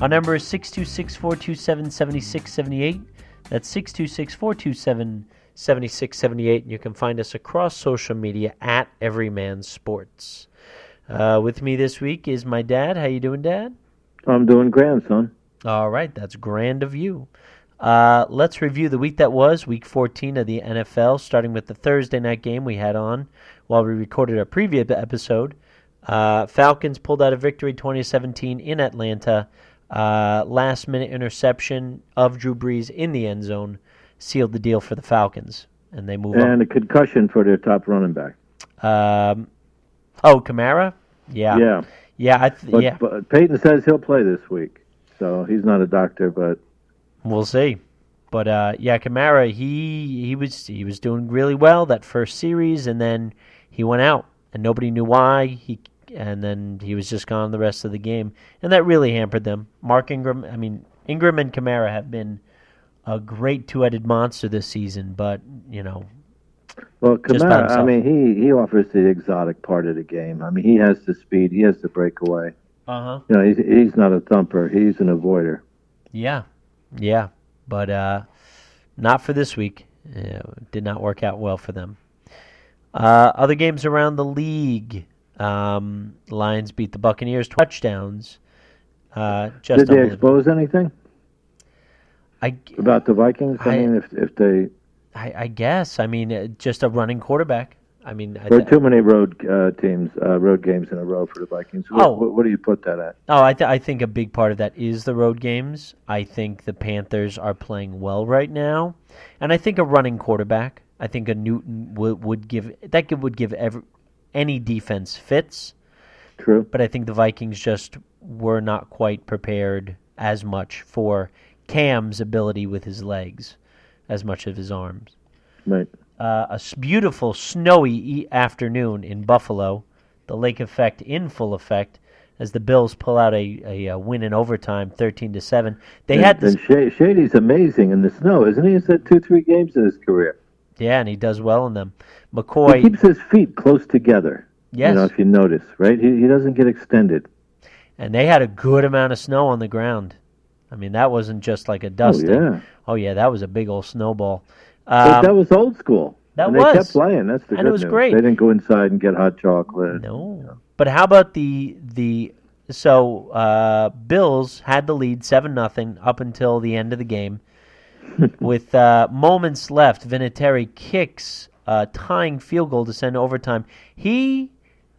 Our number is 626 427 7678. That's 626 427 7678. And you can find us across social media at Everyman Sports. Uh, with me this week is my dad. How you doing, Dad? I'm doing grand, son. All right, that's grand of you. Uh, let's review the week that was, week 14 of the NFL, starting with the Thursday night game we had on while we recorded our previous episode. Uh, Falcons pulled out a victory 2017 in Atlanta. Uh, last minute interception of Drew Brees in the end zone sealed the deal for the Falcons, and they move And on. a concussion for their top running back. Um, oh, Kamara? Yeah. Yeah. Yeah, I th- But, yeah. but Payton says he'll play this week. So he's not a doctor, but We'll see. But uh, yeah, Kamara, he he was he was doing really well that first series, and then he went out, and nobody knew why. He and then he was just gone the rest of the game, and that really hampered them. Mark Ingram, I mean Ingram and Kamara have been a great two-headed monster this season, but you know, well, Kamara. I mean, he he offers the exotic part of the game. I mean, he has the speed. He has the breakaway. uh huh, You know, he's he's not a thumper. He's an avoider. yeah, yeah, but uh, not for this week. It did not work out well for them. Uh, other games around the league. Um, Lions beat the Buccaneers touchdowns. Uh, just Did they expose anything I, about the Vikings? I, I- mean, if if they I, I guess. I mean, uh, just a running quarterback. I mean, there are too many road uh, teams, uh, road games in a row for the Vikings. What, Oh. what, what do you put that at? Oh, I, th- I think a big part of that is the road games. I think the Panthers are playing well right now, and I think a running quarterback. I think a Newton would would give that would give every, any defense fits, True. but I think the Vikings just were not quite prepared as much for Cam's ability with his legs, as much of his arms. Right. uh, a beautiful snowy e- afternoon in Buffalo, the lake effect in full effect as the Bills pull out a, a, a win in overtime, thirteen to seven. They and, had this, and Shady's amazing in the snow, isn't he? He's had two, three games in his career. Yeah, and he does well in them. He McCoy, keeps his feet close together. yes, You know, if you notice, right? He, he doesn't get extended. and they had a good amount of snow on the ground. I mean, that wasn't just like a dusting. Oh, yeah. Oh, yeah, that was a big old snowball. Um, that was old school. that and was. They kept playing. That's the And it was news. great. They didn't go inside and get hot chocolate. No. But how about the the so uh, Bills had the lead seven nothing up until the end of the game. With uh, moments left, Vinatieri kicks uh, tying field goal to send overtime. He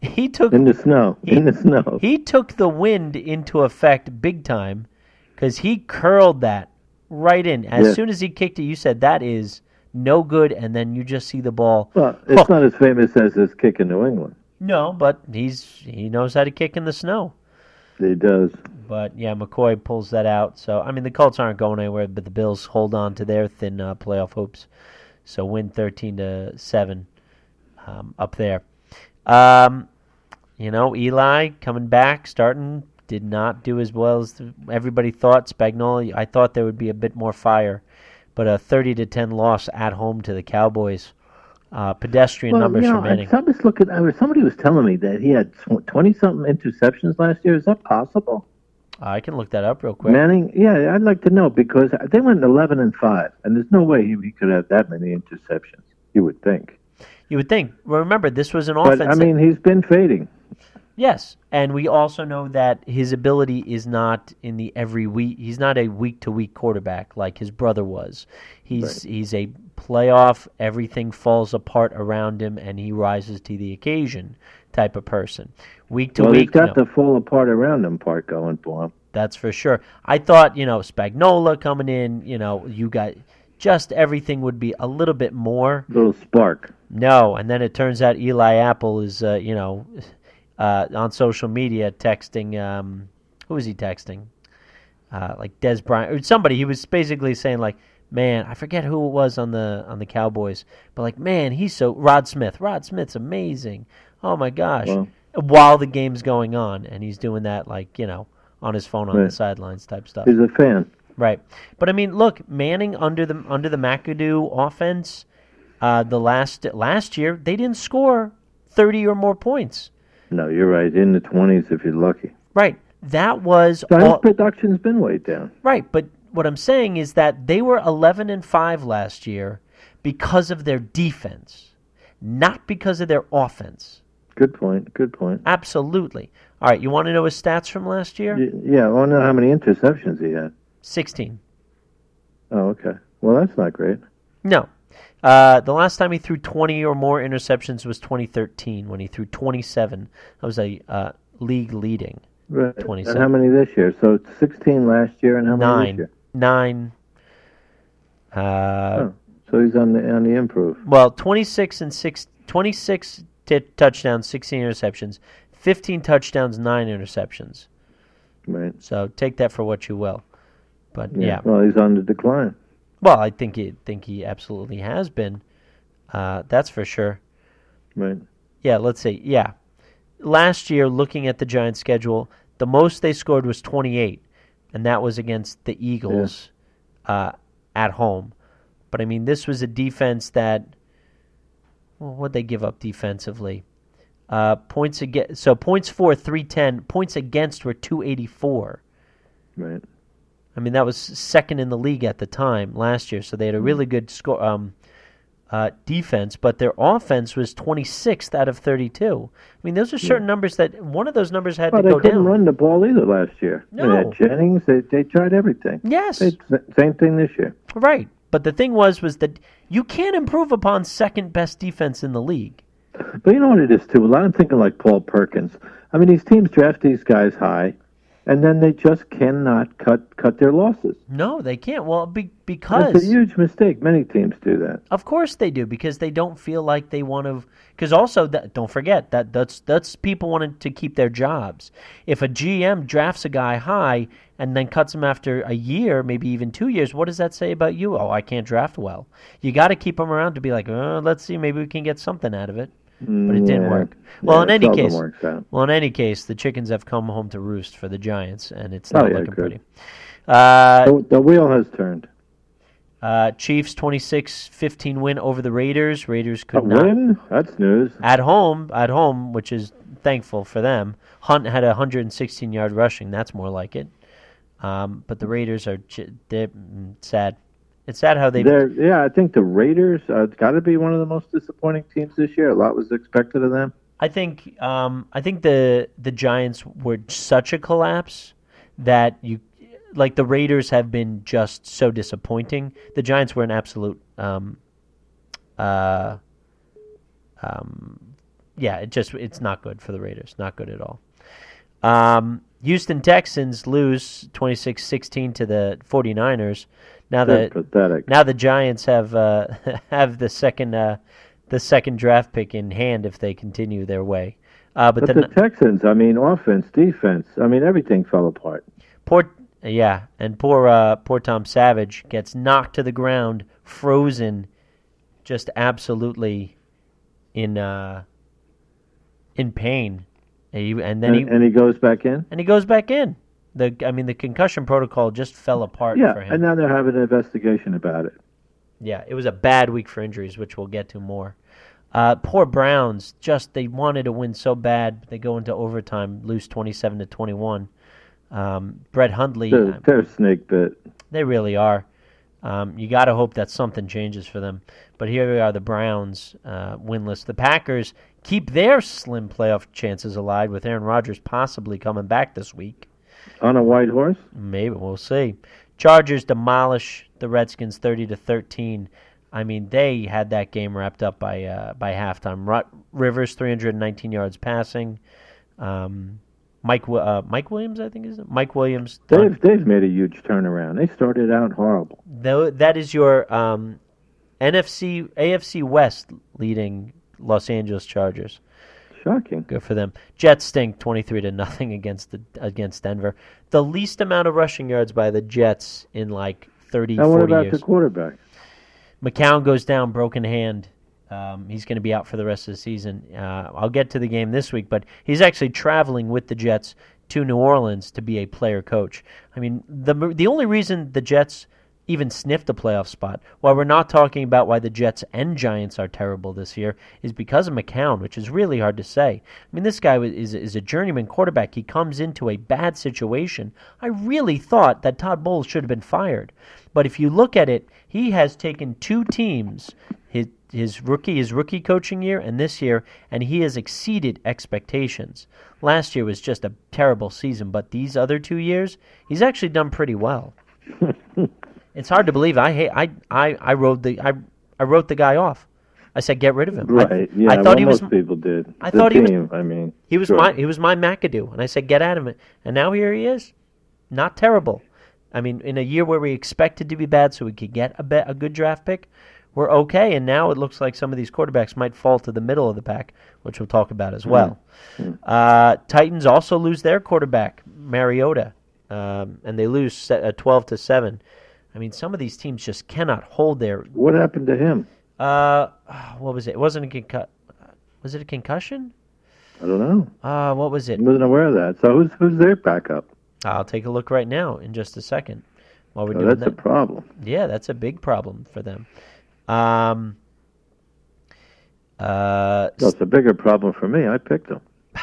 he took In the snow. He- in the snow. he took the wind into effect big time because he curled that right in. As Yeah. soon as he kicked it, you said that is no good, and then you just see the ball. well, it's Oh. not as famous as his kick in New England. No, but he's he knows how to kick in the snow. He does. But yeah, McCoy pulls that out. So I mean, the Colts aren't going anywhere, but the Bills hold on to their thin uh, playoff hopes. So win thirteen to seven um, up there. Um, you know, Eli coming back, starting did not do as well as everybody thought. Spagnuolo, I thought there would be a bit more fire, but a thirty to ten loss at home to the Cowboys. Uh, pedestrian Well, numbers you know, for Manning. I was looking. I was, somebody was telling me that he had twenty something interceptions last year. Is that possible? I can look that up real quick. Manning, yeah, I'd like to know because they went eleven and five, and there's no way he, he could have that many interceptions. You would think, You would think. Well, remember, this was an offense. but. I that- mean, he's been fading. Yes, and we also know that his ability is not in the every week. He's not a week to week quarterback like his brother was. He's he's a playoff. Everything falls apart around him, and he rises to the occasion type of person. Week to well, he's week, got no, the fall apart around him part going for him. that's for sure. I thought you know Spagnuolo coming in. You know you got just everything would be a little bit more. Little spark. No, and then it turns out Eli Apple is, uh, you know, uh, on social media texting. Um, who is he texting? uh, like Dez Bryant or somebody. He was basically saying like, "Man, I forget who it was on the on the Cowboys, but like, man, he's so Rod Smith. Rod Smith's amazing. Oh my gosh!" While the game's going on, and he's doing that like you know on his phone on the sidelines type stuff. He's a fan. Right. But I mean, look, Manning under the under the McAdoo offense, uh, the last last year they didn't score thirty or more points. No, you're right. In the 20s if you're lucky. Right. That was So all, production's been way down. right. But what I'm saying is that they were eleven and five last year because of their defense, not because of their offense. Good point. Good point. Absolutely. All right. You want to know his stats from last year? Yeah, I want to know how many interceptions he had. Sixteen. Oh, okay. Well, that's not great. No. Uh, the last time he threw 20 or more interceptions was 2013 when he threw 27. That was a uh, league leading. Right. 27. And how many this year? So 16 last year, and how many this Nine. year? Nine. Uh, Oh, so he's on the on the improve. Well, 26 and six, 26 t- touchdowns, 16 interceptions, 15 touchdowns, 9 interceptions. Right. So take that for what you will. But yeah. Well, he's on the decline. Well, I think he think he absolutely has been. Uh, that's for sure. Right. Yeah, let's see. Yeah. Last year, looking at the Giants' schedule, the most they scored was 28, and that was against the Eagles uh, at home. But I mean, this was a defense that. Well, what'd they give up defensively? Uh, points against. So points for 310. Points against were 284. Right. I mean, that was second in the league at the time last year. So they had a really good score um, uh, defense, but their offense was 26th out of 32. I mean, those are certain numbers that one of those numbers had Well, to go down. they couldn't run the ball either last year. They No. had Jennings. They they tried everything. Yes, They, same thing this year. right. But the thing was, was that you can't improve upon second best defense in the league. But you know what it is too. A lot I'm thinking like Paul Perkins. I mean, these teams draft these guys high, and then they just cannot cut cut their losses. No, they can't. Well, be, That's because a huge mistake. Many teams do that. Of course they do because they don't feel like they want to. Because also, that, don't forget that that's that's people wanting to keep their jobs. If a GM drafts a guy high and then cuts him after a year, maybe even two years, what does that say about you? Oh, I can't draft well. You got to keep him around to be like, oh, let's see, maybe we can get something out of it. But it didn't Yeah. work. Well, Yeah, in any case, works well, in any case, the chickens have come home to roost for the Giants, and it's Oh, not yeah, looking pretty. Uh, The, the wheel has turned. uh, Chiefs 26-15 win over the Raiders. Raiders A could not win? That's news. at home, at home, which is thankful for them. Hunt had 116 yard rushing. That's more like it. Um, but the Raiders are they're mm, sad. It's sad how they. They're, yeah, I think the Raiders uh, got to be one of the most disappointing teams this year. A lot was expected of them. I think. Um, I think the the Giants were such a collapse that you, like the Raiders have been just so disappointing. The Giants were an absolute. Um, uh, um, yeah, it just it's not good for the Raiders. Not good at all. Um, Houston Texans lose 26-16 to the 49ers. Now They're the pathetic. now the Giants have uh, have the second uh, the second draft pick in hand if they continue their way. Uh, but but the, the Texans, I mean, offense, defense, I mean, everything fell apart. poor yeah, and poor uh, poor Tom Savage gets knocked to the ground, frozen, just absolutely in uh, in pain. And, he, and then And, he and he goes back in. and he goes back in. The I mean the concussion protocol just fell apart Yeah, for him. and now they're having an investigation about it. Yeah, it was a bad week for injuries, which we'll get to more. Uh, poor Browns, just they wanted to win so bad, they go into overtime, lose twenty-seven to twenty-one. Um, Brett Hundley, They're, uh, they're a snake bit. they really are. Um, you got to hope that something changes for them. But here we are, the Browns uh, winless. The Packers keep their slim playoff chances alive with Aaron Rodgers possibly coming back this week. On a white horse? Maybe we'll see. Chargers demolish the Redskins thirty to thirteen. I mean, they had that game wrapped up by uh, by halftime. Rivers three hundred and nineteen yards passing. Um, Mike uh, Mike Williams, I think is it? Mike Williams. They've, they've made a huge turnaround. They started out horrible. Tho- that is your um, NFC AFC West leading Los Angeles Chargers. Shocking. Good for them. Jets stink 23 to nothing against the against Denver. The least amount of rushing yards by the Jets in like 30, Now, what about years. the quarterback? McCown goes down, broken hand. Um, he's going to be out for the rest of the season. Uh, I'll get to the game this week, but he's actually traveling with the Jets to New Orleans to be a player coach. I mean, the the only reason the Jets even sniffed a playoff spot, while we're not talking about why the Jets and Giants are terrible this year, is because of McCown, which is really hard to say. I mean, this guy is is a journeyman quarterback. He comes into a bad situation. I really thought that Todd Bowles should have been fired, but if you look at it, he has taken two teams his his rookie his rookie coaching year and this year and he has exceeded expectations. Last year was just a terrible season, but these other 2 years he's actually done pretty well. it's hard to believe. I hate I I I wrote the I I wrote the guy off. I said get rid of him. I- Right. yeah. I thought well, he was most people did. I the thought he was- I mean, he was sure. my he was my McAdoo, and I said get out of it. And now here he is, not terrible. I mean, in a year where we expected to be bad, so we could get a bet, a good draft pick, we're okay. And now it looks like some of these quarterbacks might fall to the middle of the pack, which we'll talk about as well. Uh, Titans also lose their quarterback Mariota, um, and they lose se- uh, twelve to seven. I mean, some of these teams just cannot hold their. What happened to him? Uh, what was it? It wasn't a concu- Was it a concussion? I don't know. Uh, what was it? I wasn't aware of that. So who's who's their backup? I'll take a look right now in just a second. While we're Oh, doing that's that, a problem. yeah, that's a big problem for them. Um, uh, No, it's a bigger problem for me. I picked him.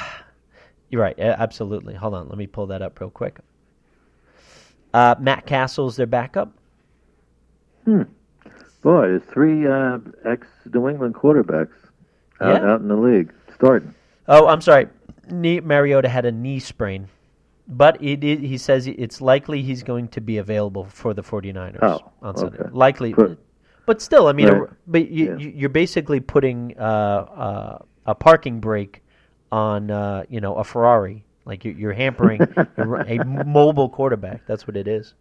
you're right, absolutely. Hold on, let me pull that up real quick. Uh, Matt Cassel's their backup. Boy, there's three uh, ex New England quarterbacks out, Yeah. out in the league starting. Oh, I'm sorry. Knee, Mariota had a knee sprain, but it, it, he says it's likely he's going to be available for the 49ers Oh, on Sunday. okay. Likely, but still, I mean, a- but you, Yeah. you- you're basically putting uh, uh, a parking brake on uh, you know a Ferrari. Like you're, you're hampering a mobile quarterback. That's what it is.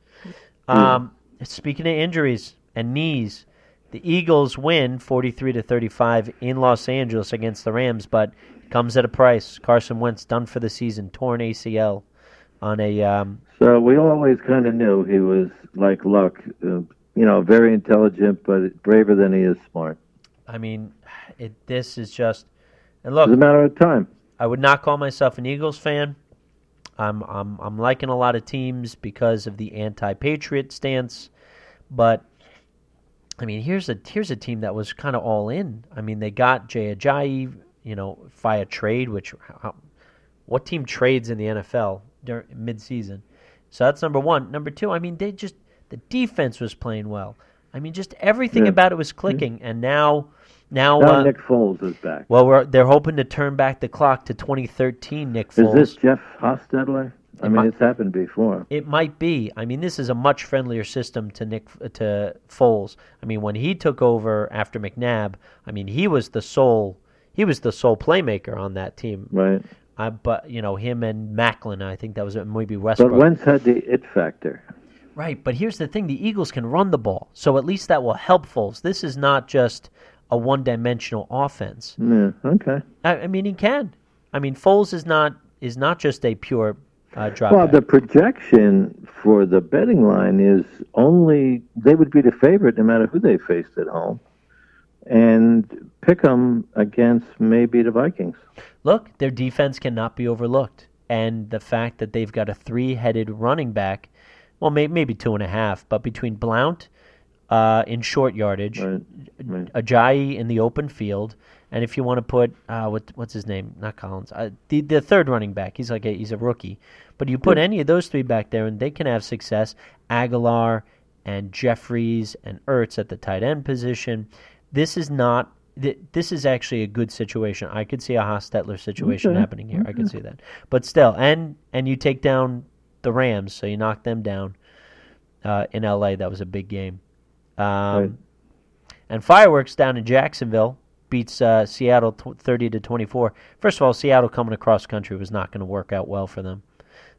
Um, speaking of injuries and knees, the Eagles win 43 to 35 in Los Angeles against the Rams, but comes at a price. Carson Wentz done for the season, torn ACL on a um, So we always kind of knew he was like Luck, uh, you know, very intelligent, but braver than he is smart. I mean, it, this is just and look, It's a matter of time. I would not call myself an Eagles fan. I'm I'm I'm liking a lot of teams because of the anti-patriot stance, but I mean, here's a here's a team that was kind of all in. I mean, they got Jay Ajayi, you know, via trade. Which, how, what team trades in the NFL during mid-season? So that's number one. Number two, I mean, they just the defense was playing well. I mean, just everything Yeah. about it was mm-hmm. clicking. And now, now, Now uh, Nick Foles is back. well, we're they're hoping to turn back the clock to 2013. Nick Foles. is this Jeff Hostetler? I It mean, might- it's happened before. It might be. I mean, this is a much friendlier system to Nick to Foles. I mean, when he took over after McNabb, I mean, he was the sole he was the sole playmaker on that team. Right. Uh, but you know, him and Maclin, I think that was maybe maybe But Westbrook. Wentz had the it factor. Right, but here's the thing: the Eagles can run the ball, so at least that will help Foles. This is not just a one-dimensional offense. Yeah, okay. I, I mean, he can. I mean, Foles is not is not just a pure uh, drop Well, back. the projection for the betting line is only they would be the favorite no matter who they faced at home, and pick them against maybe the Vikings. Look, their defense cannot be overlooked, and the fact that they've got a three-headed running back, well, may, maybe two and a half, but between Blount uh, in short yardage, Right, right. Ajayi in the open field, and if you want to put uh, what what's his name? Not Collins. Uh, the the third running back. He's like a, he's a rookie, but you put any of those three back there, and they can have success. Agholor and Jeffries and Ertz at the tight end position. This is not. th- This is actually a good situation. I could see a Hostetler situation Okay, happening here. I could see that, but still, and and you take down the Rams, so you knock them down uh, in L.A. That was a big game. Um, Right. And fireworks down in Jacksonville beats uh, Seattle tw- thirty to twenty four. First of all, Seattle coming across country was not going to work out well for them.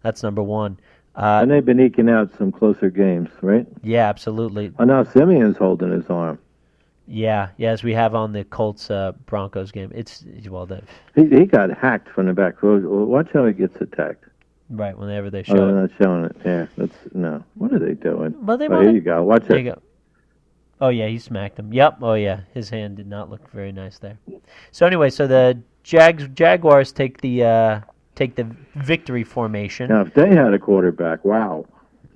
That's number one. Uh, and they've been eking out some closer games, right? yeah, absolutely. Oh, now Simeon's holding his arm. Yeah, yeah, as we have on the Colts uh, Broncos game. It's well, the, He he got hacked from the back. Watch how he gets attacked. right whenever they show Oh, they're it. not showing it. Yeah, that's no. What are they doing? Well, they oh, wanna- here you go. Watch There it. Oh yeah, he smacked him. Yep. Oh yeah, his hand did not look very nice there. So anyway, so the Jags Jaguars take the uh, take the victory formation. Now, if they had a quarterback, wow.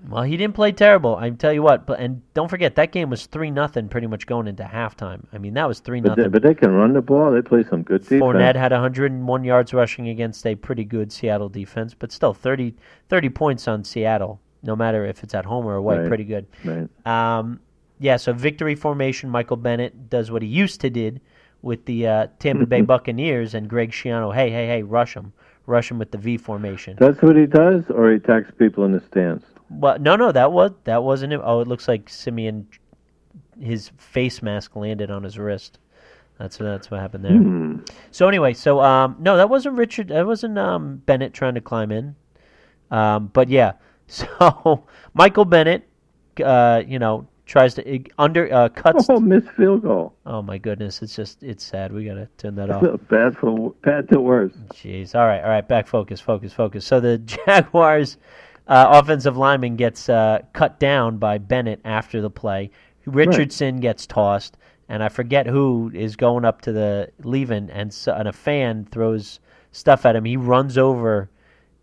Well, he didn't play terrible. I tell you what. But and don't forget that game was three nothing pretty much going into halftime. I mean that was three But nothing. but they can run the ball. They play some good defense. Fournette had 101 yards rushing against a pretty good Seattle defense, but still 30, 30 points on Seattle, no matter if it's at home or away, Right. pretty good. Right. Um, yeah, so victory formation. Michael Bennett does what he used to did with the uh, Tampa Bay Buccaneers and Greg Schiano. Hey, hey, hey, rush him, rush him with the V formation. That's what he does, or he attacks people in the stands. Well, no, no, that was that wasn't it. Oh, it looks like Simeon, his face mask landed on his wrist. That's that's what happened there. Hmm. So anyway, so um, no, that wasn't Richard. That wasn't um, Bennett trying to climb in. Um, but yeah, so Michael Bennett, uh, you know, tries to under uh, cuts. Oh, missed field goal. Oh my goodness, it's just it's sad. We gotta turn that off. bad for bad to worse. Jeez. All right, all right. Back focus, focus, focus. So the Jaguars uh, offensive lineman gets uh, cut down by Bennett after the play. Richardson gets tossed, and I forget who is going up to the leaving, and, so, and a fan throws stuff at him. He runs over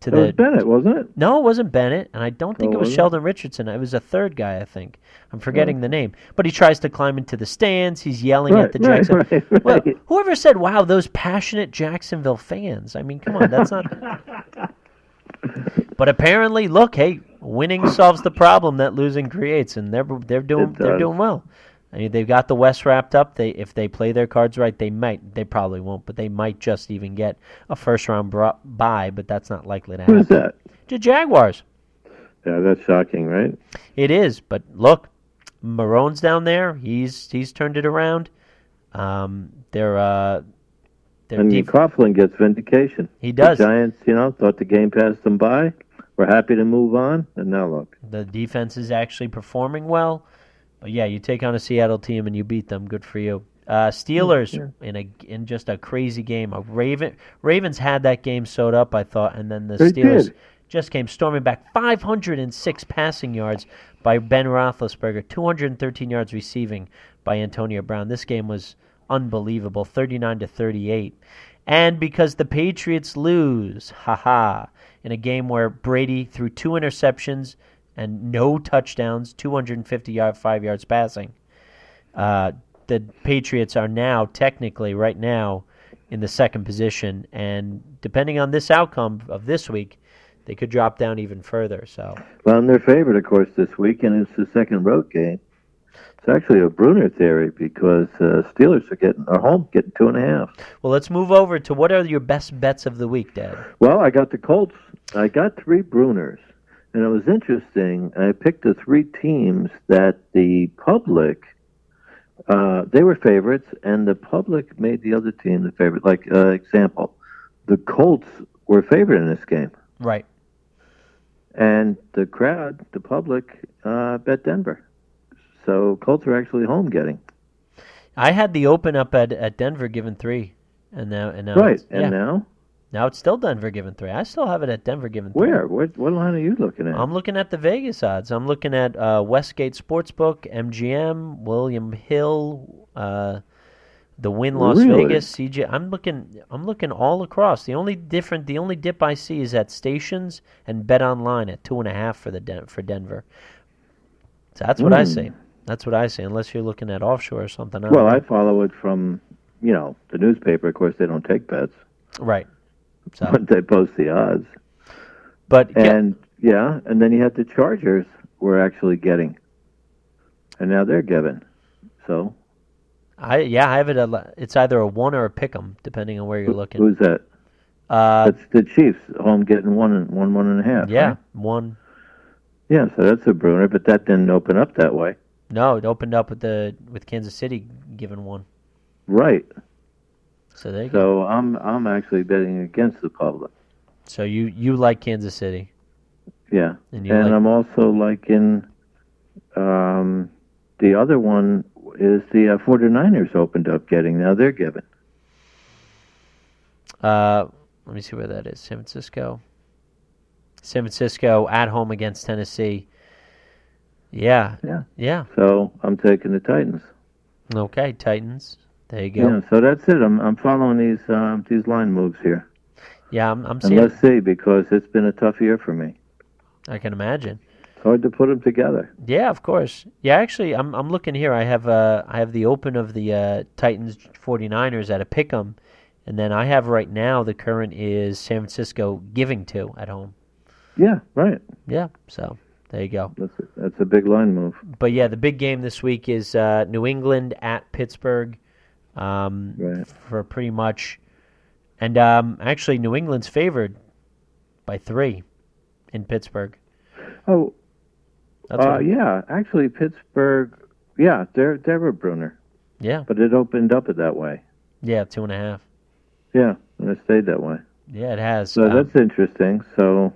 to It was. Bennett, wasn't it? No, it wasn't Bennett, and I don't think Oh, it was was it? Sheldon Richardson. It was a third guy, I think. I'm forgetting oh. the name. But he tries to climb into the stands. He's yelling at the right, Jackson. right, right. Well, whoever said, "Wow, those passionate Jacksonville fans"? I mean, come on, that's not. but apparently, look, hey, winning solves the problem that losing creates, and they're they're doing they're doing well. I mean, they've got the West wrapped up. They if they play their cards right, they might. They probably won't, but they might just even get a first round bye. But that's not likely to happen. Who's that? The Jaguars. Yeah, that's shocking, right? It is, but look, Marrone's down there. He's he's turned it around. Um, they're uh, they're And def- Coughlin gets vindication. He does. The Giants, you know, thought the game passed them by. We're happy to move on, and now look. the defense is actually performing well. But yeah, you take on a Seattle team and you beat them. Good for you. Uh, Steelers in a in just a crazy game. A Raven Ravens had that game sewed up, I thought, and then the They Steelers did. just came storming back. 506 passing yards by Ben Roethlisberger, 213 yards receiving by Antonio Brown. This game was unbelievable, 39 to 38. And because the Patriots lose, haha, in a game where Brady threw two interceptions and no touchdowns, 250 yard, five yards passing. Uh, the Patriots are now technically right now in the second position, and depending on this outcome of this week, they could drop down even further. So Well, and their favorite, of course, this week, and it's the second road game. It's actually a Bruner theory because uh, Steelers are getting are home getting two and a half. Well, let's move over to what are your best bets of the week, Dad? Well, I got the Colts. I got three Bruners, and it was interesting. I picked the three teams that the public uh, they were favorites, and the public made the other team the favorite. Like uh, example, the Colts were favored in this game, Right. and the crowd, the public, uh, bet Denver. So Colts are actually home getting I had the open up at, at Denver given three, and now and now right. And yeah, now now it's still Denver given three. I still have it at Denver given three. where? What, what line are you looking at? I'm looking at the Vegas odds. I'm looking at uh, Westgate Sportsbook, MGM, William Hill, uh, the Wynn Las Really? Vegas, CJ. I'm looking. I'm looking all across. The only different, the only dip I see is at stations and Bet Online at two and a half for the Den- for Denver. So that's what I Hmm. say. That's what I say. Unless you're looking at offshore or something. I well, know. I follow it from you know the newspaper. Of course, they don't take bets. right. So, but they post the odds. but And yeah, and then you had the Chargers were actually getting, and now they're giving. So I yeah I have it. A, it's either a one or a pick 'em, depending on where you're looking. who's that? Uh, That's the Chiefs home getting one and one one and a half. yeah, right? one. yeah. So that's a Bruner, but that didn't open up that way. No, it opened up with the with Kansas City giving one. Right. So there you go. So I'm I'm actually betting against the public. So you you like Kansas City, Yeah. and you and like I'm also liking um, the other one is the uh, 49ers opened up getting. Now they're given. Uh, let me see where that is. San Francisco. San Francisco at home against Tennessee. Yeah. Yeah. Yeah. So I'm taking the Titans. Okay, Titans. There you go. Yeah. So that's it. I'm I'm following these um, these line moves here. Yeah, I'm, I'm And let's see because it's been a tough year for me. I can imagine. It's hard to put them together. Yeah, of course. Yeah, actually, I'm I'm looking here. I have uh I have the open of the uh, Titans 49ers at a pick'em, and then I have right now the current is San Francisco giving to at home. Yeah. Right. Yeah, so there you go. That's a, that's a big line move. But yeah, the big game this week is uh, New England at Pittsburgh, um, Right. for pretty much, and um, actually New England's favored by three in Pittsburgh. Oh, That's uh, yeah. Actually, Pittsburgh. Yeah, they're they're a Bruner, yeah, but it opened up it that way. yeah, two and a half. Yeah, and it stayed that way. Yeah, it has. So Um, that's interesting. So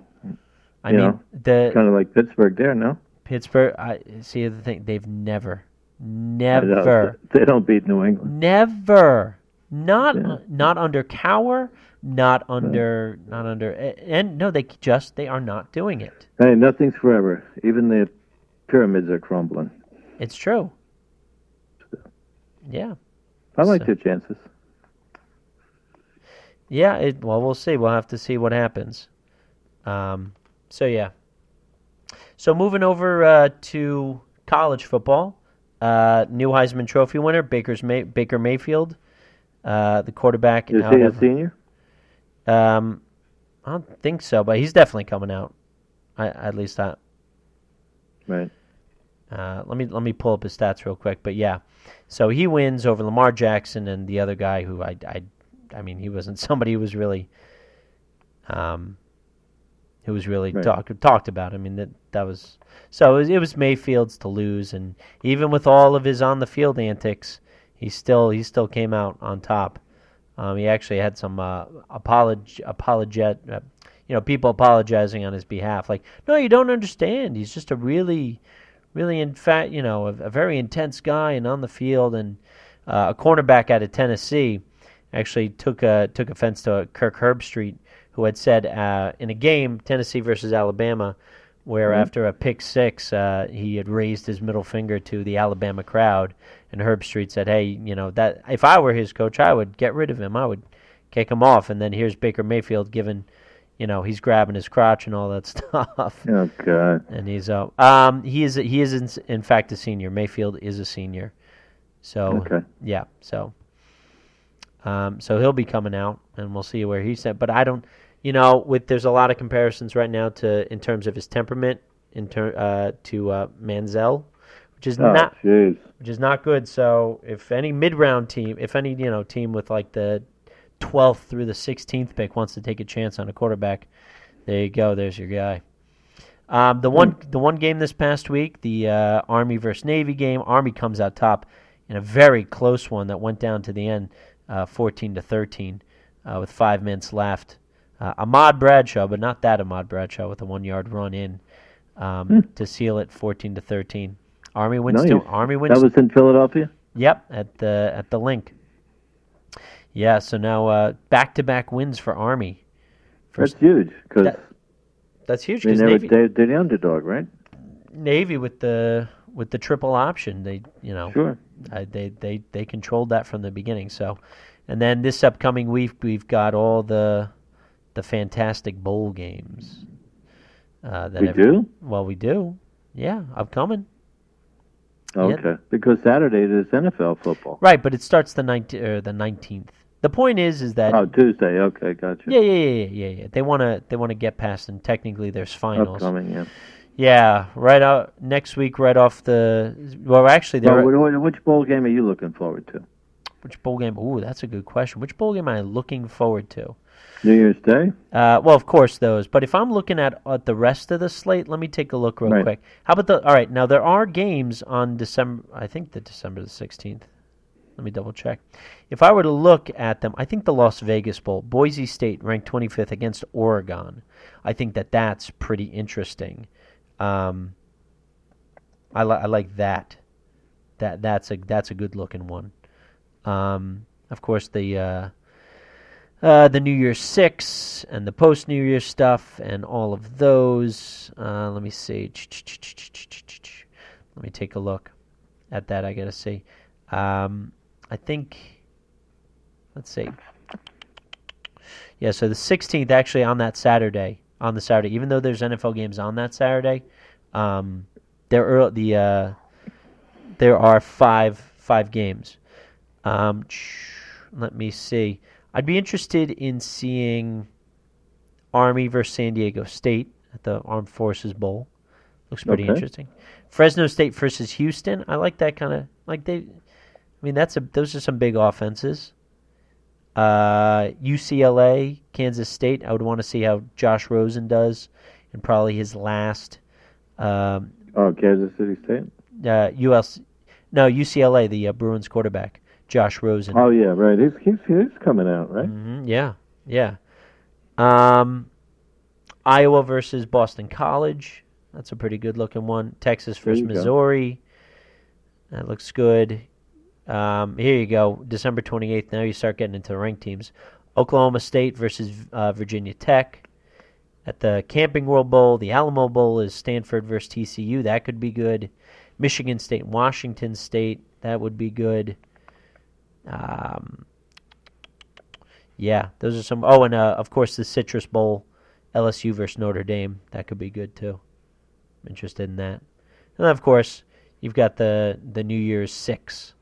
I you mean, know, the kind of like Pittsburgh there, no? Pittsburgh. I see the thing. They've never, never, They don't beat New England. never, not Yeah. not under Cowher, not under, not under, and no, they just they are not doing it. Hey, nothing's forever. Even the pyramids are crumbling. It's true. Yeah, I like So- their chances. yeah. It, well, we'll see. We'll have to see what happens. Um. So yeah. So moving over uh, to college football, uh, new Heisman Trophy winner Baker's May- Baker Mayfield, uh, the quarterback. Is he a senior? Um, I don't think so, but he's definitely coming out. I at least I. Right. Uh, let me let me pull up his stats real quick. But yeah, so he wins over Lamar Jackson and the other guy who I I, I mean he wasn't somebody who was really, um, who was really Right. talked talked about. I mean that that was so it was, it was Mayfield's to lose, and even with all of his on the field antics, he still he still came out on top. Um, he actually had some uh, apolog apologet, uh, you know, people apologizing on his behalf. Like, no, you don't understand. He's just a really, really, in fact, you know, a, a very intense guy and on the field. And uh, a cornerback out of Tennessee actually took uh, took offense to Kirk Herbstreit, who had said uh, in a game Tennessee versus Alabama, where after a pick six, uh, he had raised his middle finger to the Alabama crowd, and Herbstreit said, "Hey, you know that if I were his coach, I would get rid of him. I would kick him off." And then here's Baker Mayfield giving, you know, he's grabbing his crotch and all that stuff. Oh God. And he's uh, um he is he is in, in fact a senior. Mayfield is a senior, so Okay. yeah, so um so he'll be coming out, and we'll see where he's at. But I don't, you know, with there's a lot of comparisons right now to in terms of his temperament, in ter- uh to uh, Manziel, which is Oh, not jeez. which is not good. So if any mid round team, if any you know team with like the 12th through the 16th pick wants to take a chance on a quarterback, there you go. There's your guy. Um, the one the one game this past week, the uh, Army versus Navy game. Army comes out top in a very close one that went down to the end, uh, 14 to 13, uh, with five minutes left. Uh, Ahmad Bradshaw, but not that Ahmad Bradshaw, with a one yard run in um, to seal it, 14 to 13. Army wins. Nice. Two, Army wins That was in Philadelphia. Yep, at the at the Linc. Yeah, so now uh, back-to-back wins for Army. First, That's huge because That- that's huge because they were Navy, they, they're the underdog, right? Navy with the with the triple option, they you know Sure. uh, they they they controlled that from the beginning. So, and then this upcoming week we've got all the the fantastic bowl games. Uh, that We every- do. Well, we do. Yeah, upcoming. Okay. Because Saturday is NFL football. Right, but it starts the ninth or the nineteenth. The point is, is that Oh, Tuesday. Okay, gotcha. Yeah, yeah, yeah, yeah, yeah. They want to they want to get past, and technically there's finals. Upcoming, yeah. Yeah, right out next week, right off the. Well, actually, there. Well, wh- which bowl game are you looking forward to? which bowl game? Ooh, that's a good question. Which bowl game am I looking forward to? New Year's Day. Uh, well, of course those. But if I'm looking at, at the rest of the slate, let me take a look real Right. quick. How about the? All right, now there are games on December. I think the December the sixteenth. Let me double check. If I were to look at them, I think the Las Vegas Bowl, Boise State ranked 25th against Oregon. I think that that's pretty interesting. Um, I, li- I like that. that that's a that's a good looking one. Um, of course, the uh, uh, the New Year's Six and the post New Year's stuff and all of those. Uh, let me see. Let me take a look at that. I gotta see. Um, I think. Let's see. Yeah, so the 16th actually on that Saturday, on the Saturday, even though there's NFL games on that Saturday, um, there are the uh, there are five five games. Um, let me see. I'd be interested in seeing Army versus San Diego State at the Armed Forces Bowl. Looks pretty Okay. interesting. Fresno State versus Houston. I like that kind of like they. I mean, that's a those are some big offenses. Uh, UCLA, Kansas State. I would want to see how Josh Rosen does in probably his last. Um, Oh, Kansas City State. uh, US, no UCLA, the uh, Bruins quarterback, Josh Rosen. Oh yeah, right. He's he's, he's coming out, right? hmm yeah, yeah. Um, Iowa versus Boston College. That's a pretty good looking one. Texas versus you go. Missouri. That looks good. Um, here you go. December 28th. Now you start getting into the ranked teams. Oklahoma State versus uh, Virginia Tech. At the Camping World Bowl, the Alamo Bowl is Stanford versus TCU. That could be good. Michigan State, and Washington State. That would be good. Um, yeah, those are some. Oh, and uh, of course the Citrus Bowl, LSU versus Notre Dame. That could be good too. I'm interested in that. And of course, you've got the the New Year's Six.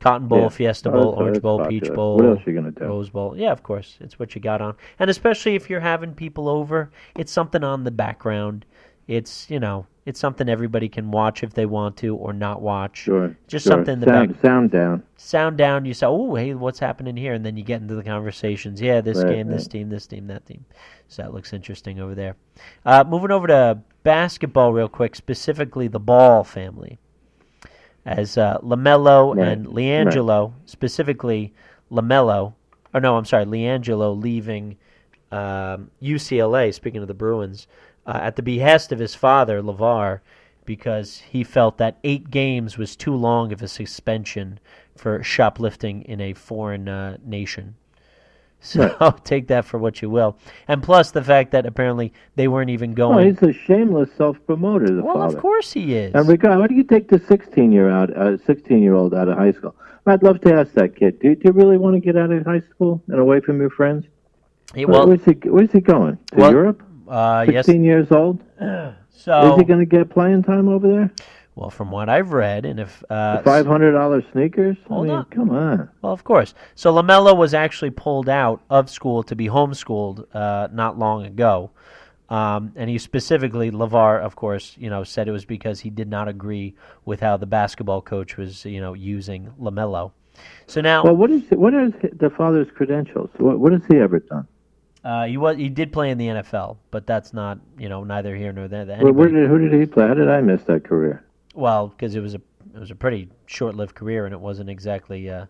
Cotton Bowl, Yeah. Fiesta Oh, Bowl, that's- Orange Bowl, popular. Peach Bowl. What else you gonna do? Rose Bowl. Yeah, of course. It's what you got on. And especially if you're having people over, it's something on the background. It's, you know, it's something everybody can watch if they want to or not watch. Sure. Just sure. something in the sound, back. Sound down. Sound down, you say, oh, hey, what's happening here? And then you get into the conversations. Yeah, this Right, game, this team, this team, that team. So that looks interesting over there. Uh, moving over to basketball real quick, specifically the Ball family. As uh, LaMelo Right, and LiAngelo, specifically LaMelo, or no, I'm sorry, LiAngelo leaving um, UCLA, speaking of the Bruins, uh, at the behest of his father, LaVar, because he felt that eight games was too long of a suspension for shoplifting in a foreign uh, nation. So take that for what you will. And plus the fact that apparently they weren't even Oh, going. he's a shameless self-promoter. The well, father. of course he is. And regard, why do you take the 16 year out, uh, 16 year old out of high school? I'd love to ask that kid. Do you, do you really want to get out of high school and away from your friends? He- well, where's he? Where's he going? To Well, Europe? Uh, 16 yes. years old. So Is he going to get playing time over there? Well, from what I've read, and if uh, Five hundred dollar sneakers? Hold I mean, on. come on. Well, of course. So LaMelo was actually pulled out of school to be homeschooled uh, not long ago, um, and he specifically LaVar, of course, you know, said it was because he did not agree with how the basketball coach was, you know, using LaMelo. So now Well, what is what is the father's credentials? What, what has he ever done? Uh, he was he did play in the NFL, but that's not you know neither here nor there. Where, where did, who did he play? How did I miss that career? Well, because it was a it was a pretty short-lived career, and it wasn't exactly uh,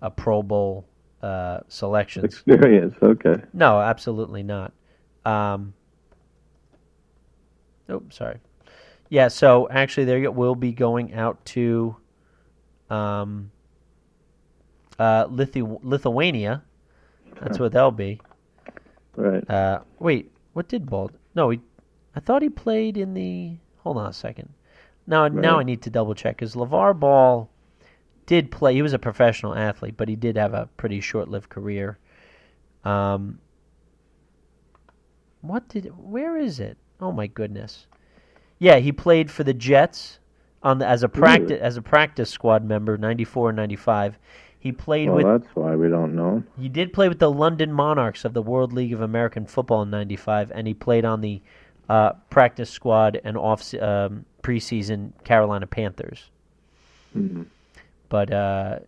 a Pro Bowl uh, selections. Experience. Okay. No, absolutely not. Um, oh, sorry. Yeah, so actually, there you. We'll be going out to um, uh, Lithu- Lithuania. That's what that'll be. Right. Uh, wait, what did Bald? No, he. I thought he played in the. Hold on a second. Now, now I need to double check because LaVar Ball did play. He was a professional athlete, but he did have a pretty short-lived career. Um, what did? Where is it? Oh my goodness! Yeah, he played for the Jets on the, as a practice as a practice squad member, ninety four and ninety five. He played Well, with that's why we don't know him. he did play with the London Monarchs of the World League of American Football in '95, and he played on the uh, practice squad and off um, preseason Carolina Panthers. Mhm. But uh,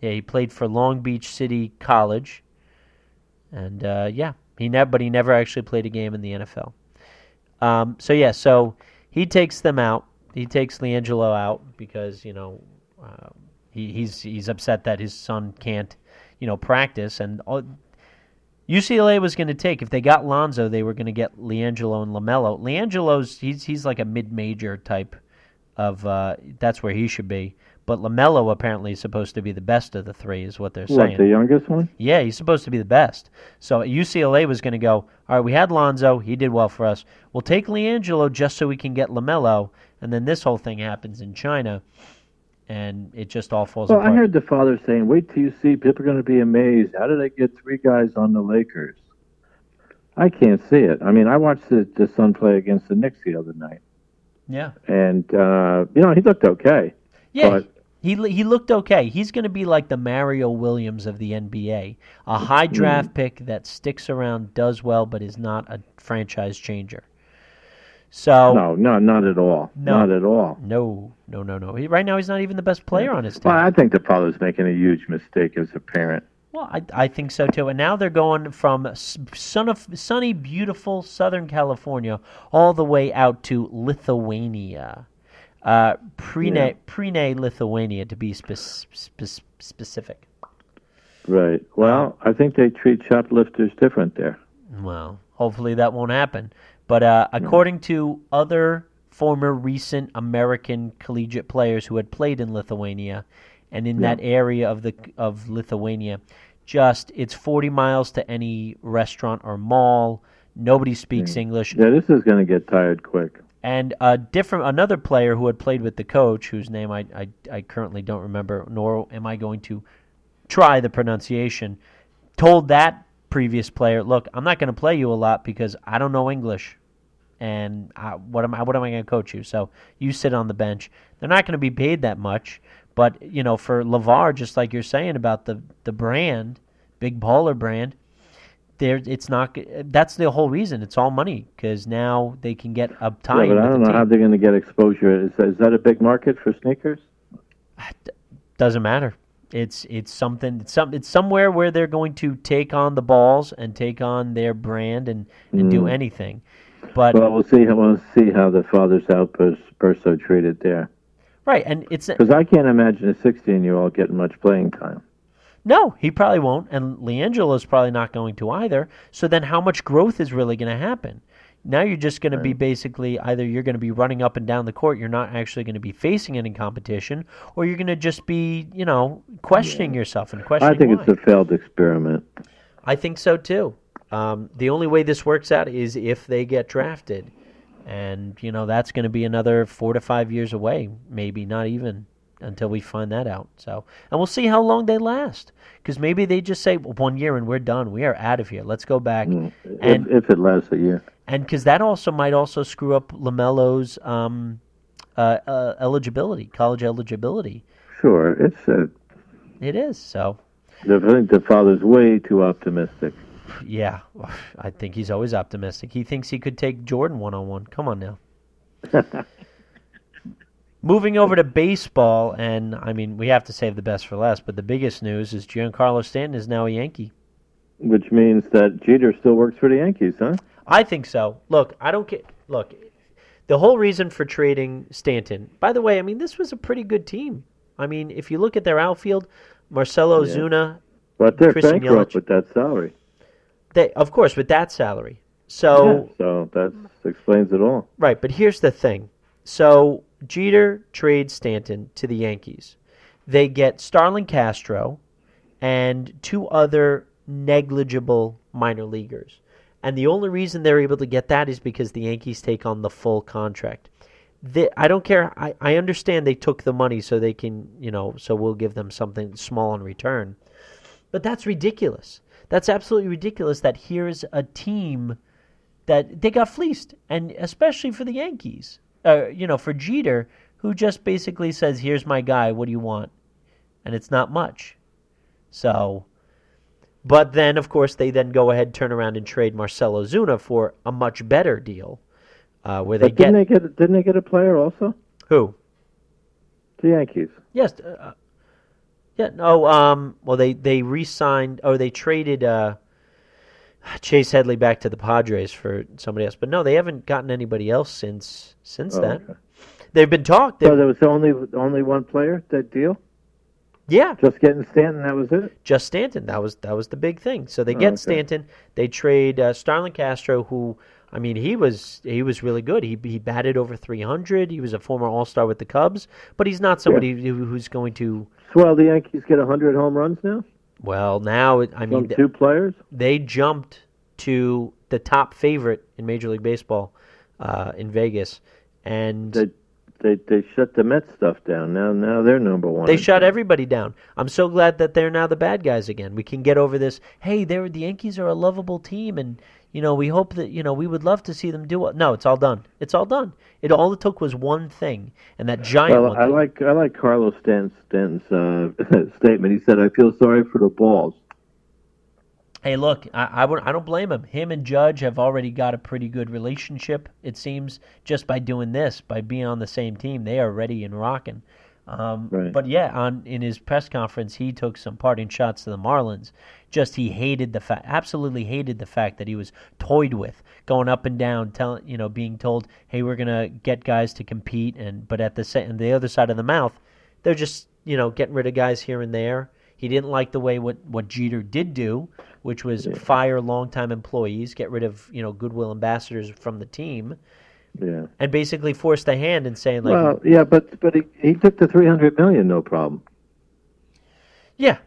yeah, he played for Long Beach City College, and uh, yeah, he never. But he never actually played a game in the NFL. Um, so yeah, so he takes them out. He takes LiAngelo out because you know uh, he, he's he's upset that his son can't you know practice and. All, UCLA was going to take if they got Lonzo, they were going to get LiAngelo and LaMelo. LiAngelo's he's he's like a mid-major type of uh, that's where he should be. But LaMelo apparently is supposed to be the best of the three, is what they're What, saying. the youngest one? Yeah, he's supposed to be the best. So UCLA was going to go, all right, we had Lonzo. He did well for us. We'll take LiAngelo just so we can get LaMelo. And then this whole thing happens in China, and it just all falls Well, apart. I heard the father saying, "Wait till you see. People are going to be amazed. How did I get three guys on the Lakers?" I can't see it. I mean, I watched the, the son play against the Knicks the other night, yeah. and uh, you know he looked okay. Yeah. But- he, he looked okay. He's going to be like the Mario Williams of the NBA, a high Hmm. draft pick that sticks around, does well, but is not a franchise changer. So No, no, not at all. No. Not at all. no, no, no, no. He, right now, he's not even the best player on his team. Well, I think the father's making a huge mistake as a parent. Well, I, I think so too. And now they're going from sun of, sunny, beautiful Southern California all the way out to Lithuania, uh, Prine, Yeah. Prine, Lithuania, to be spe- spe- specific. Right. Well, I think they treat shoplifters different there. Well, hopefully that won't happen. But uh, according to other former recent American collegiate players who had played in Lithuania and in that area of the of Lithuania, just it's 40 miles to any restaurant or mall. Nobody speaks English. Yeah, this is going to get tired quick. And a different another player who had played with the coach, whose name I, I, I currently don't remember, nor am I going to try the pronunciation, told that previous player, "Look, I'm not going to play you a lot because I don't know English, and I, what am I what am I going to coach you? So you sit on the bench. They're not going to be paid that much, but you know, for LaVar, just like you're saying about the the brand, big baller brand." There, it's not. That's the whole reason. It's all money because now they can get a Yeah, but I don't know how they're going to get exposure. Is that, is that a big market for sneakers? Doesn't matter. It's it's something. It's some. It's somewhere where they're going to take on the balls and take on their brand and, and do mm. anything. But Well, we'll see. How, we'll see how the father's outburst burst are treated there. right, and it's Because I can't imagine a 16-year-old getting much playing time. no. He probably won't, and LiAngelo's probably not going to either. So then, how much growth is really going to happen? Now you're just going to be basically either you're going to be running up and down the court, you're not actually going to be facing any competition, or you're going to just be, you know, questioning yourself and questioning. I think why. it's a failed experiment. I think so too. Um, the only way this works out is if they get drafted, and you know that's going to be another four to five years away, maybe not even until we find that out. So, and we'll see how long they last, because maybe they just say "Well, one year and we're done. We are out of here. Let's go back, and if, if it lasts a year. and because that also might also screw up LaMelo's um, uh, uh, eligibility, college eligibility. Sure, it's a, It is so. I think the father's way too optimistic. Yeah, I think he's always optimistic. He thinks he could take Jordan one on one. Come on now. Moving over to baseball, and I mean, we have to save the best for last, but the biggest news is Giancarlo Stanton is now a Yankee. Which means that Jeter still works for the Yankees, huh? I think so. Look, I don't get. Look, the whole reason for trading Stanton, by the way, I mean, this was a pretty good team. I mean, if you look at their outfield, Marcell Yeah. Ozuna, But they're Christian bankrupt Yelich. with that salary. They, of course, with that salary. So, Yeah, so that explains it all. Right, but here's the thing. So Jeter trades Stanton to the Yankees. They get Starlin Castro and two other negligible minor leaguers. And the only reason they're able to get that is because the Yankees take on the full contract. The, I don't care. I, I understand they took the money so they can, you know, so we'll give them something small in return. But that's ridiculous. That's absolutely ridiculous that here's a team that they got fleeced, and especially for the Yankees, uh, you know, for Jeter, who just basically says, "Here's my guy. What do you want?" And it's not much. So, but then of course they then go ahead, turn around, and trade Marcell Ozuna for a much better deal, uh, where they But didn't get they get didn't they get a player also? who? The Yankees. Yes. Uh, yeah. No. Um. Well, they they re-signed or they traded uh, Chase Headley back to the Padres for somebody else, but no, they haven't gotten anybody else since since Oh, then. okay. They've been talked. So there was only only one player that deal. yeah, Just getting Stanton. That was it. just Stanton. That was that was the big thing. So they Oh, get okay. Stanton. They trade uh, Starlin Castro, who I mean, he was he was really good. He he batted over 300. He was a former All Star with the Cubs, but he's not somebody who, who's going to. Well, the Yankees get 100 home runs now Well, now it- I mean two players. they jumped to the top favorite in Major League Baseball uh, in Vegas, and They they they shut the Mets stuff down. Now now they're number one. They shut everybody down. I'm so glad that they're now the bad guys again. We can get over this. Hey, they're the Yankees are a lovable team, and you know we hope that you know we would love to see them do it. No, it's all done. It's all done. It all it took was one thing, and that giant Well. I thing. like I like Carlos Stanton's, Stanton's uh, statement. He said, "I feel sorry for the balls." Hey, look, I, I, would, I don't blame him. Him and Judge have already got a pretty good relationship, it seems, just by doing this, by being on the same team. They are ready and rocking. Um, Right. But yeah, on in his press conference, he took some parting shots to the Marlins. Just he hated the fact, absolutely hated the fact that he was toyed with, going up and down, telling you know, being told, "Hey, we're gonna get guys to compete," and but at the sa- and the other side of the mouth, they're just you know getting rid of guys here and there. He didn't like the way what, what Jeter did do, which was fire longtime employees, get rid of you know goodwill ambassadors from the team, Yeah. and basically forced the hand and saying like, well, yeah, but but he, he took the three hundred million, no problem. yeah,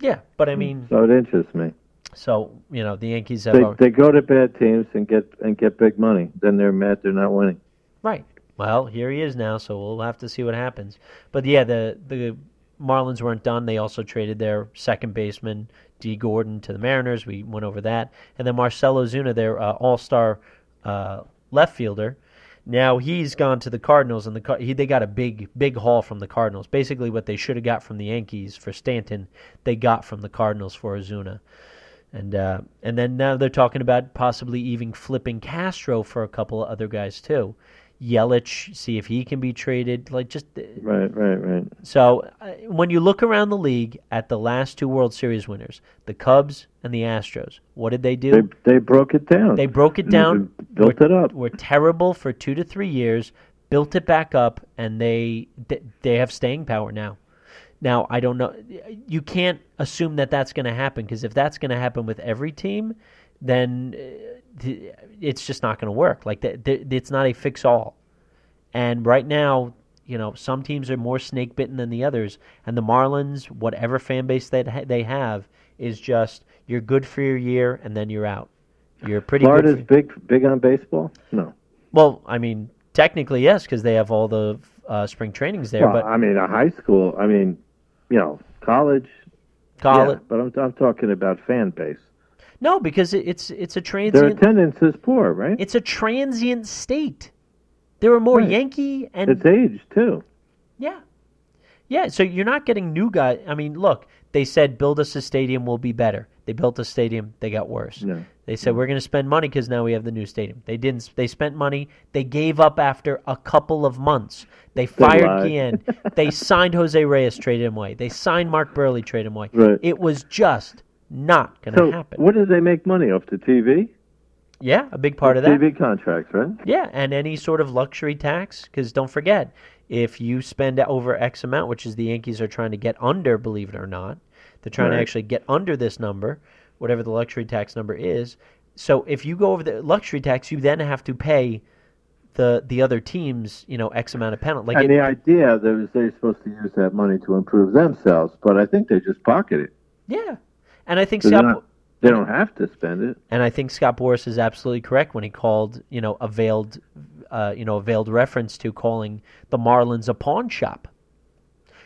yeah. But I mean, So it interests me. so you know the Yankees have They a- they go to bad teams and get and get big money. Then they're mad they're not winning. right. Well, here he is now, so we'll have to see what happens. But yeah, the the Marlins weren't done. They also traded their second baseman Dee Gordon to the Mariners. We went over that, and then Marcell Ozuna, their uh, All Star uh, left fielder. Now he's gone to the Cardinals, and the he, they got a big, big haul from the Cardinals. Basically, what they should have got from the Yankees for Stanton, they got from the Cardinals for Ozuna, and uh, and then now they're talking about possibly even flipping Castro for a couple of other guys too. Yelich, see if he can be traded. Like just Right, right, right. so uh, when you look around the league at the last two World Series winners, the Cubs and the Astros, what did they do? They they broke it down. They broke it down, built were, it up. Were terrible for two to three years, built it back up, and they- they have staying power now. Now I don't know. You can't assume that that's going to happen because if that's going to happen with every team, then uh, it's just not going to work. Like it's not a fix all. And right now, you know, some teams are more snake bitten than the others, and the Marlins, whatever fan base that they have, is just you're good for your year and then you're out. You're pretty Florida's good. For, big big on baseball. No, well, I mean, technically yes, because they have all the uh, spring trainings there, well, but I mean a high school. I mean, you know, college. college. Yeah, but I'm I'm talking about fan base. No, because it's it's a transient. Their attendance is poor, right? It's a transient state. There are more Right. Yankee and It's age too. Yeah. Yeah, so you're not getting new guys. I mean, look, they said build us a stadium will be better. They built a stadium, they got worse. Yeah. They said we're going to spend money because now we have the new stadium. They didn't. They spent money. They gave up after a couple of months. They fired. Guillen. they signed Jose Reyes, traded him away. They signed Mark Buehrle, traded him away. Right. It was just not going to So happen. what do they make money off the TV? yeah, a big part of that. TV contracts, right? Yeah, and any sort of luxury tax, because don't forget, if you spend over X amount, which is the Yankees are trying to get under, believe it or not, they're trying to actually get under this number, whatever the luxury tax number is. So if you go over the luxury tax, you then have to pay the the other teams, you know, X amount of penalty. Like and it- the idea that was they're supposed to use that money to improve themselves, but I think they just pocket it. yeah, and I think Scott. not- they don't have to spend it. And I think Scott Boras is absolutely correct when he called, you know, a veiled, uh, you know, a veiled reference to calling the Marlins a pawn shop.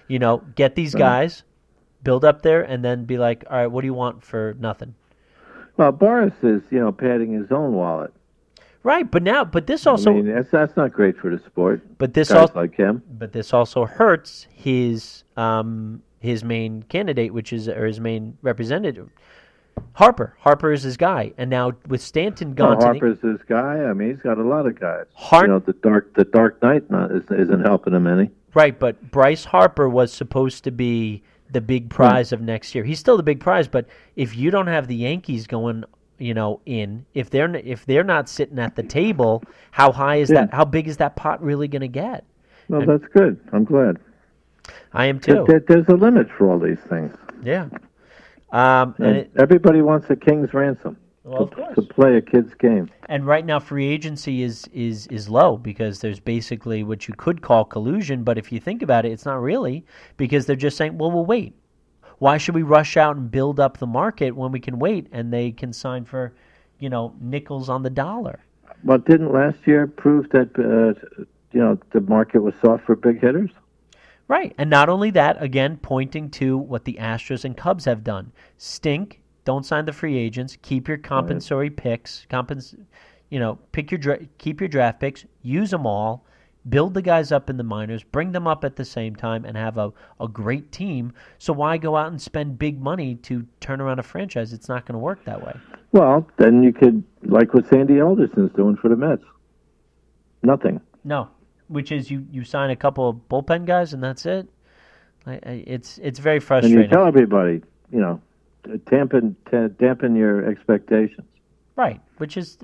You know, get these guys, build up there, and then be like, all right, what do you want for nothing? Well, Boras is, you know, padding his own wallet. Right, but now, but this also, I mean, that's that's not great for the sport. but this also, like him. but this also hurts his um his main candidate, which is or his main representative, Harper. Harper is his guy, and now with Stanton Well, gone, to the- Harper's this guy. I mean, he's got a lot of guys. Har- you know, the dark the Dark Knight not, is, isn't helping him any. Right, but Bryce Harper was supposed to be the big hmm. prize of next year. He's still the big prize, but if you don't have the Yankees going, you know, in if they're if they're not sitting at the table, how high is Yeah. that? How big is that pot really going to get? Well, that's good. I'm glad. I am too. There, there's a limit for all these things. Yeah. Um, and And it, everybody wants a king's ransom. Well, to, to play a kid's game. And right now, free agency is is is low because there's basically what you could call collusion. But if you think about it, it's not really because they're just saying, "Well, we'll wait. Why should we rush out and build up the market when we can wait and they can sign for, you know, nickels on the dollar?" Well, didn't last year prove that uh, you know the market was soft for big hitters? Right. And not only that, again, pointing to what the Astros and Cubs have done. Stink, don't sign the free agents, keep your compensatory picks, compens- you know, pick your dra- keep your draft picks, use them all, build the guys up in the minors, bring them up at the same time and have a, a great team. So why go out and spend big money to turn around a franchise? It's not going to work that way. Well, then you could like what Sandy Alderson's doing for the Mets. Nothing. No, which is you, you sign a couple of bullpen guys and that's it. I, I, it's it's very frustrating. And you tell everybody, you know, dampen t- dampen your expectations. Right, which is,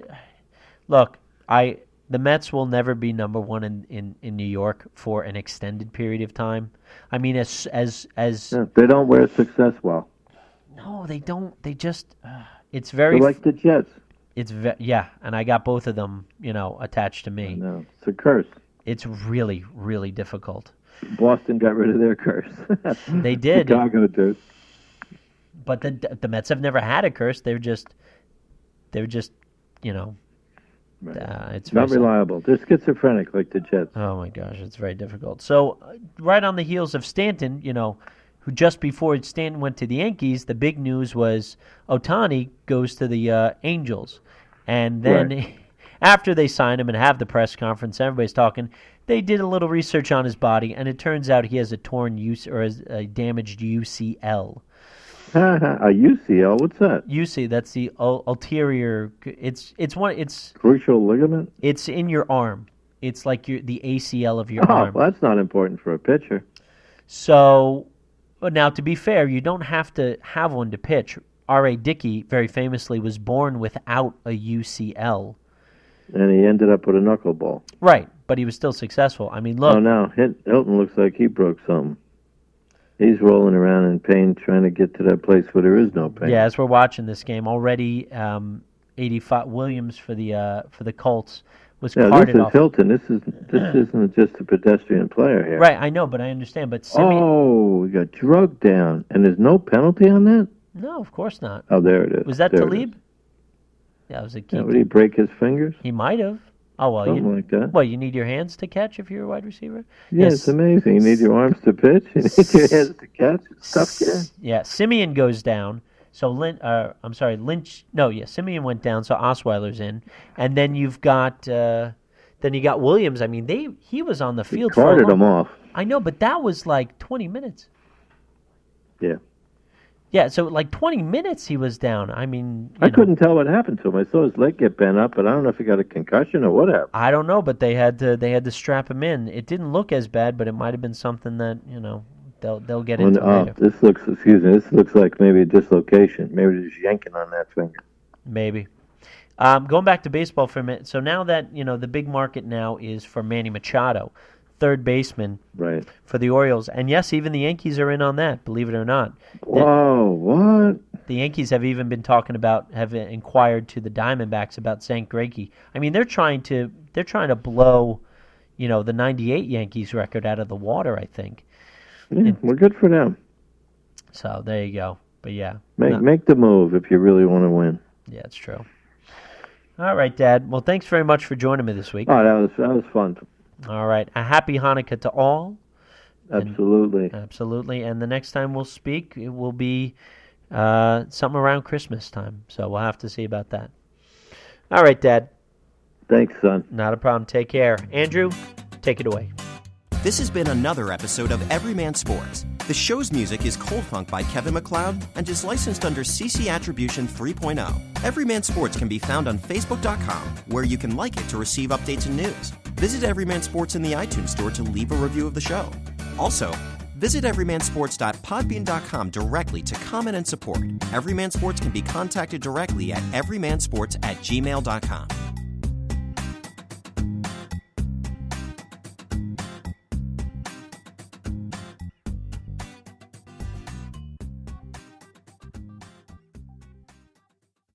look, I the Mets will never be number one in, in, in New York for an extended period of time. I mean, as as as Yeah, they don't wear success well. no, they don't. They just uh, it's They're very like the Jets. it's ve- yeah, and I got both of them, you know, attached to me. No, it's a curse. It's really really difficult. Boston got rid of their curse. They did. Chicago did. But the the Mets have never had a curse. They're just they're just you know Right. uh, it's Not reliable. They're schizophrenic like the Jets. Oh my gosh, it's very difficult. So, uh, right on the heels of Stanton, you know, who just before Stanton went to the Yankees, the big news was Ohtani goes to the uh, Angels, and then after they sign him and have the press conference, everybody's talking. They did a little research on his body, and it turns out he has a torn UC or a damaged UCL. a UCL, what's that? UC, that's the ul- ulterior. It's it's one. It's Crucial ligament? it's in your arm. It's like your the ACL of your Oh, arm. well, that's not important for a pitcher. So, now to be fair, you don't have to have one to pitch. R.A. Dickey, very famously, was born without a UCL. And he ended up with a knuckleball. Right, but he was still successful. I mean, look, Oh, now Hilton looks like he broke something. He's rolling around in pain, trying to get to that place where there is no pain. yeah, as we're watching this game already, um, 85 Williams for the uh, for the Colts was Yeah, this is off. Hilton. This is this isn't just a pedestrian player here. Right, I know, but I understand. But Siemian, Oh, we got drugged down, and there's no penalty on that. no, of course not. Oh, there it is. Was that There Talib? It was a key. Yeah, would he break his fingers? he might have. Oh well, Something you, like that. well, you need your hands to catch if you're a wide receiver. Yeah, Yes. it's amazing. You need your arms to pitch. You need your hands to catch. It's tough game. Yeah, Siemian goes down. So Lin, uh, I'm sorry, Lynch. No, yeah, Siemian went down. So Osweiler's in, and then you've got, uh, then you got Williams. I mean, they he was on the He field for a carted him off. I know, but that was like 20 minutes. Yeah. Yeah, so like 20 minutes he was down. I mean, I know, couldn't tell what happened to him. I saw his leg get bent up, but I don't know if he got a concussion or what happened. I don't know, but they had to they had to strap him in. It didn't look as bad, but it might have been something that you know they'll they'll get When- into oh, later. this looks, excuse me, this looks like maybe a dislocation. Maybe just yanking on that finger. Maybe. Um, going back to baseball for a minute. So now that you know the big market now is for Manny Machado, third baseman Right. for the Orioles, and yes, even the Yankees are in on that. Believe it or not, Whoa, what? the Yankees have even been talking about have inquired to the Diamondbacks about St. Greinke. I mean, they're trying to they're trying to blow, you know, the '98 Yankees record out of the water. I think. Yeah, we're good for them. So there you go. But yeah, Make no- make the move if you really want to win. yeah, it's true. All right, Dad. Well, thanks very much for joining me this week. Oh, that was that was fun. All right. A happy Hanukkah to all. Absolutely. Absolutely. And the next time we'll speak, it will be uh, something around Christmas time. So we'll have to see about that. All right, Dad. Thanks, son. Not a problem. Take care. Andrew, take it away. This has been another episode of Everyman Sports. The show's music is Cold Funk by Kevin MacLeod and is licensed under CC Attribution 3.0. Everyman Sports can be found on Facebook.com, where you can like it to receive updates and news. Visit Everyman Sports in the iTunes Store to leave a review of the show. Also, visit everymansports.podbean.com directly to comment and support. Everyman Sports can be contacted directly at everymansports at gmail.com.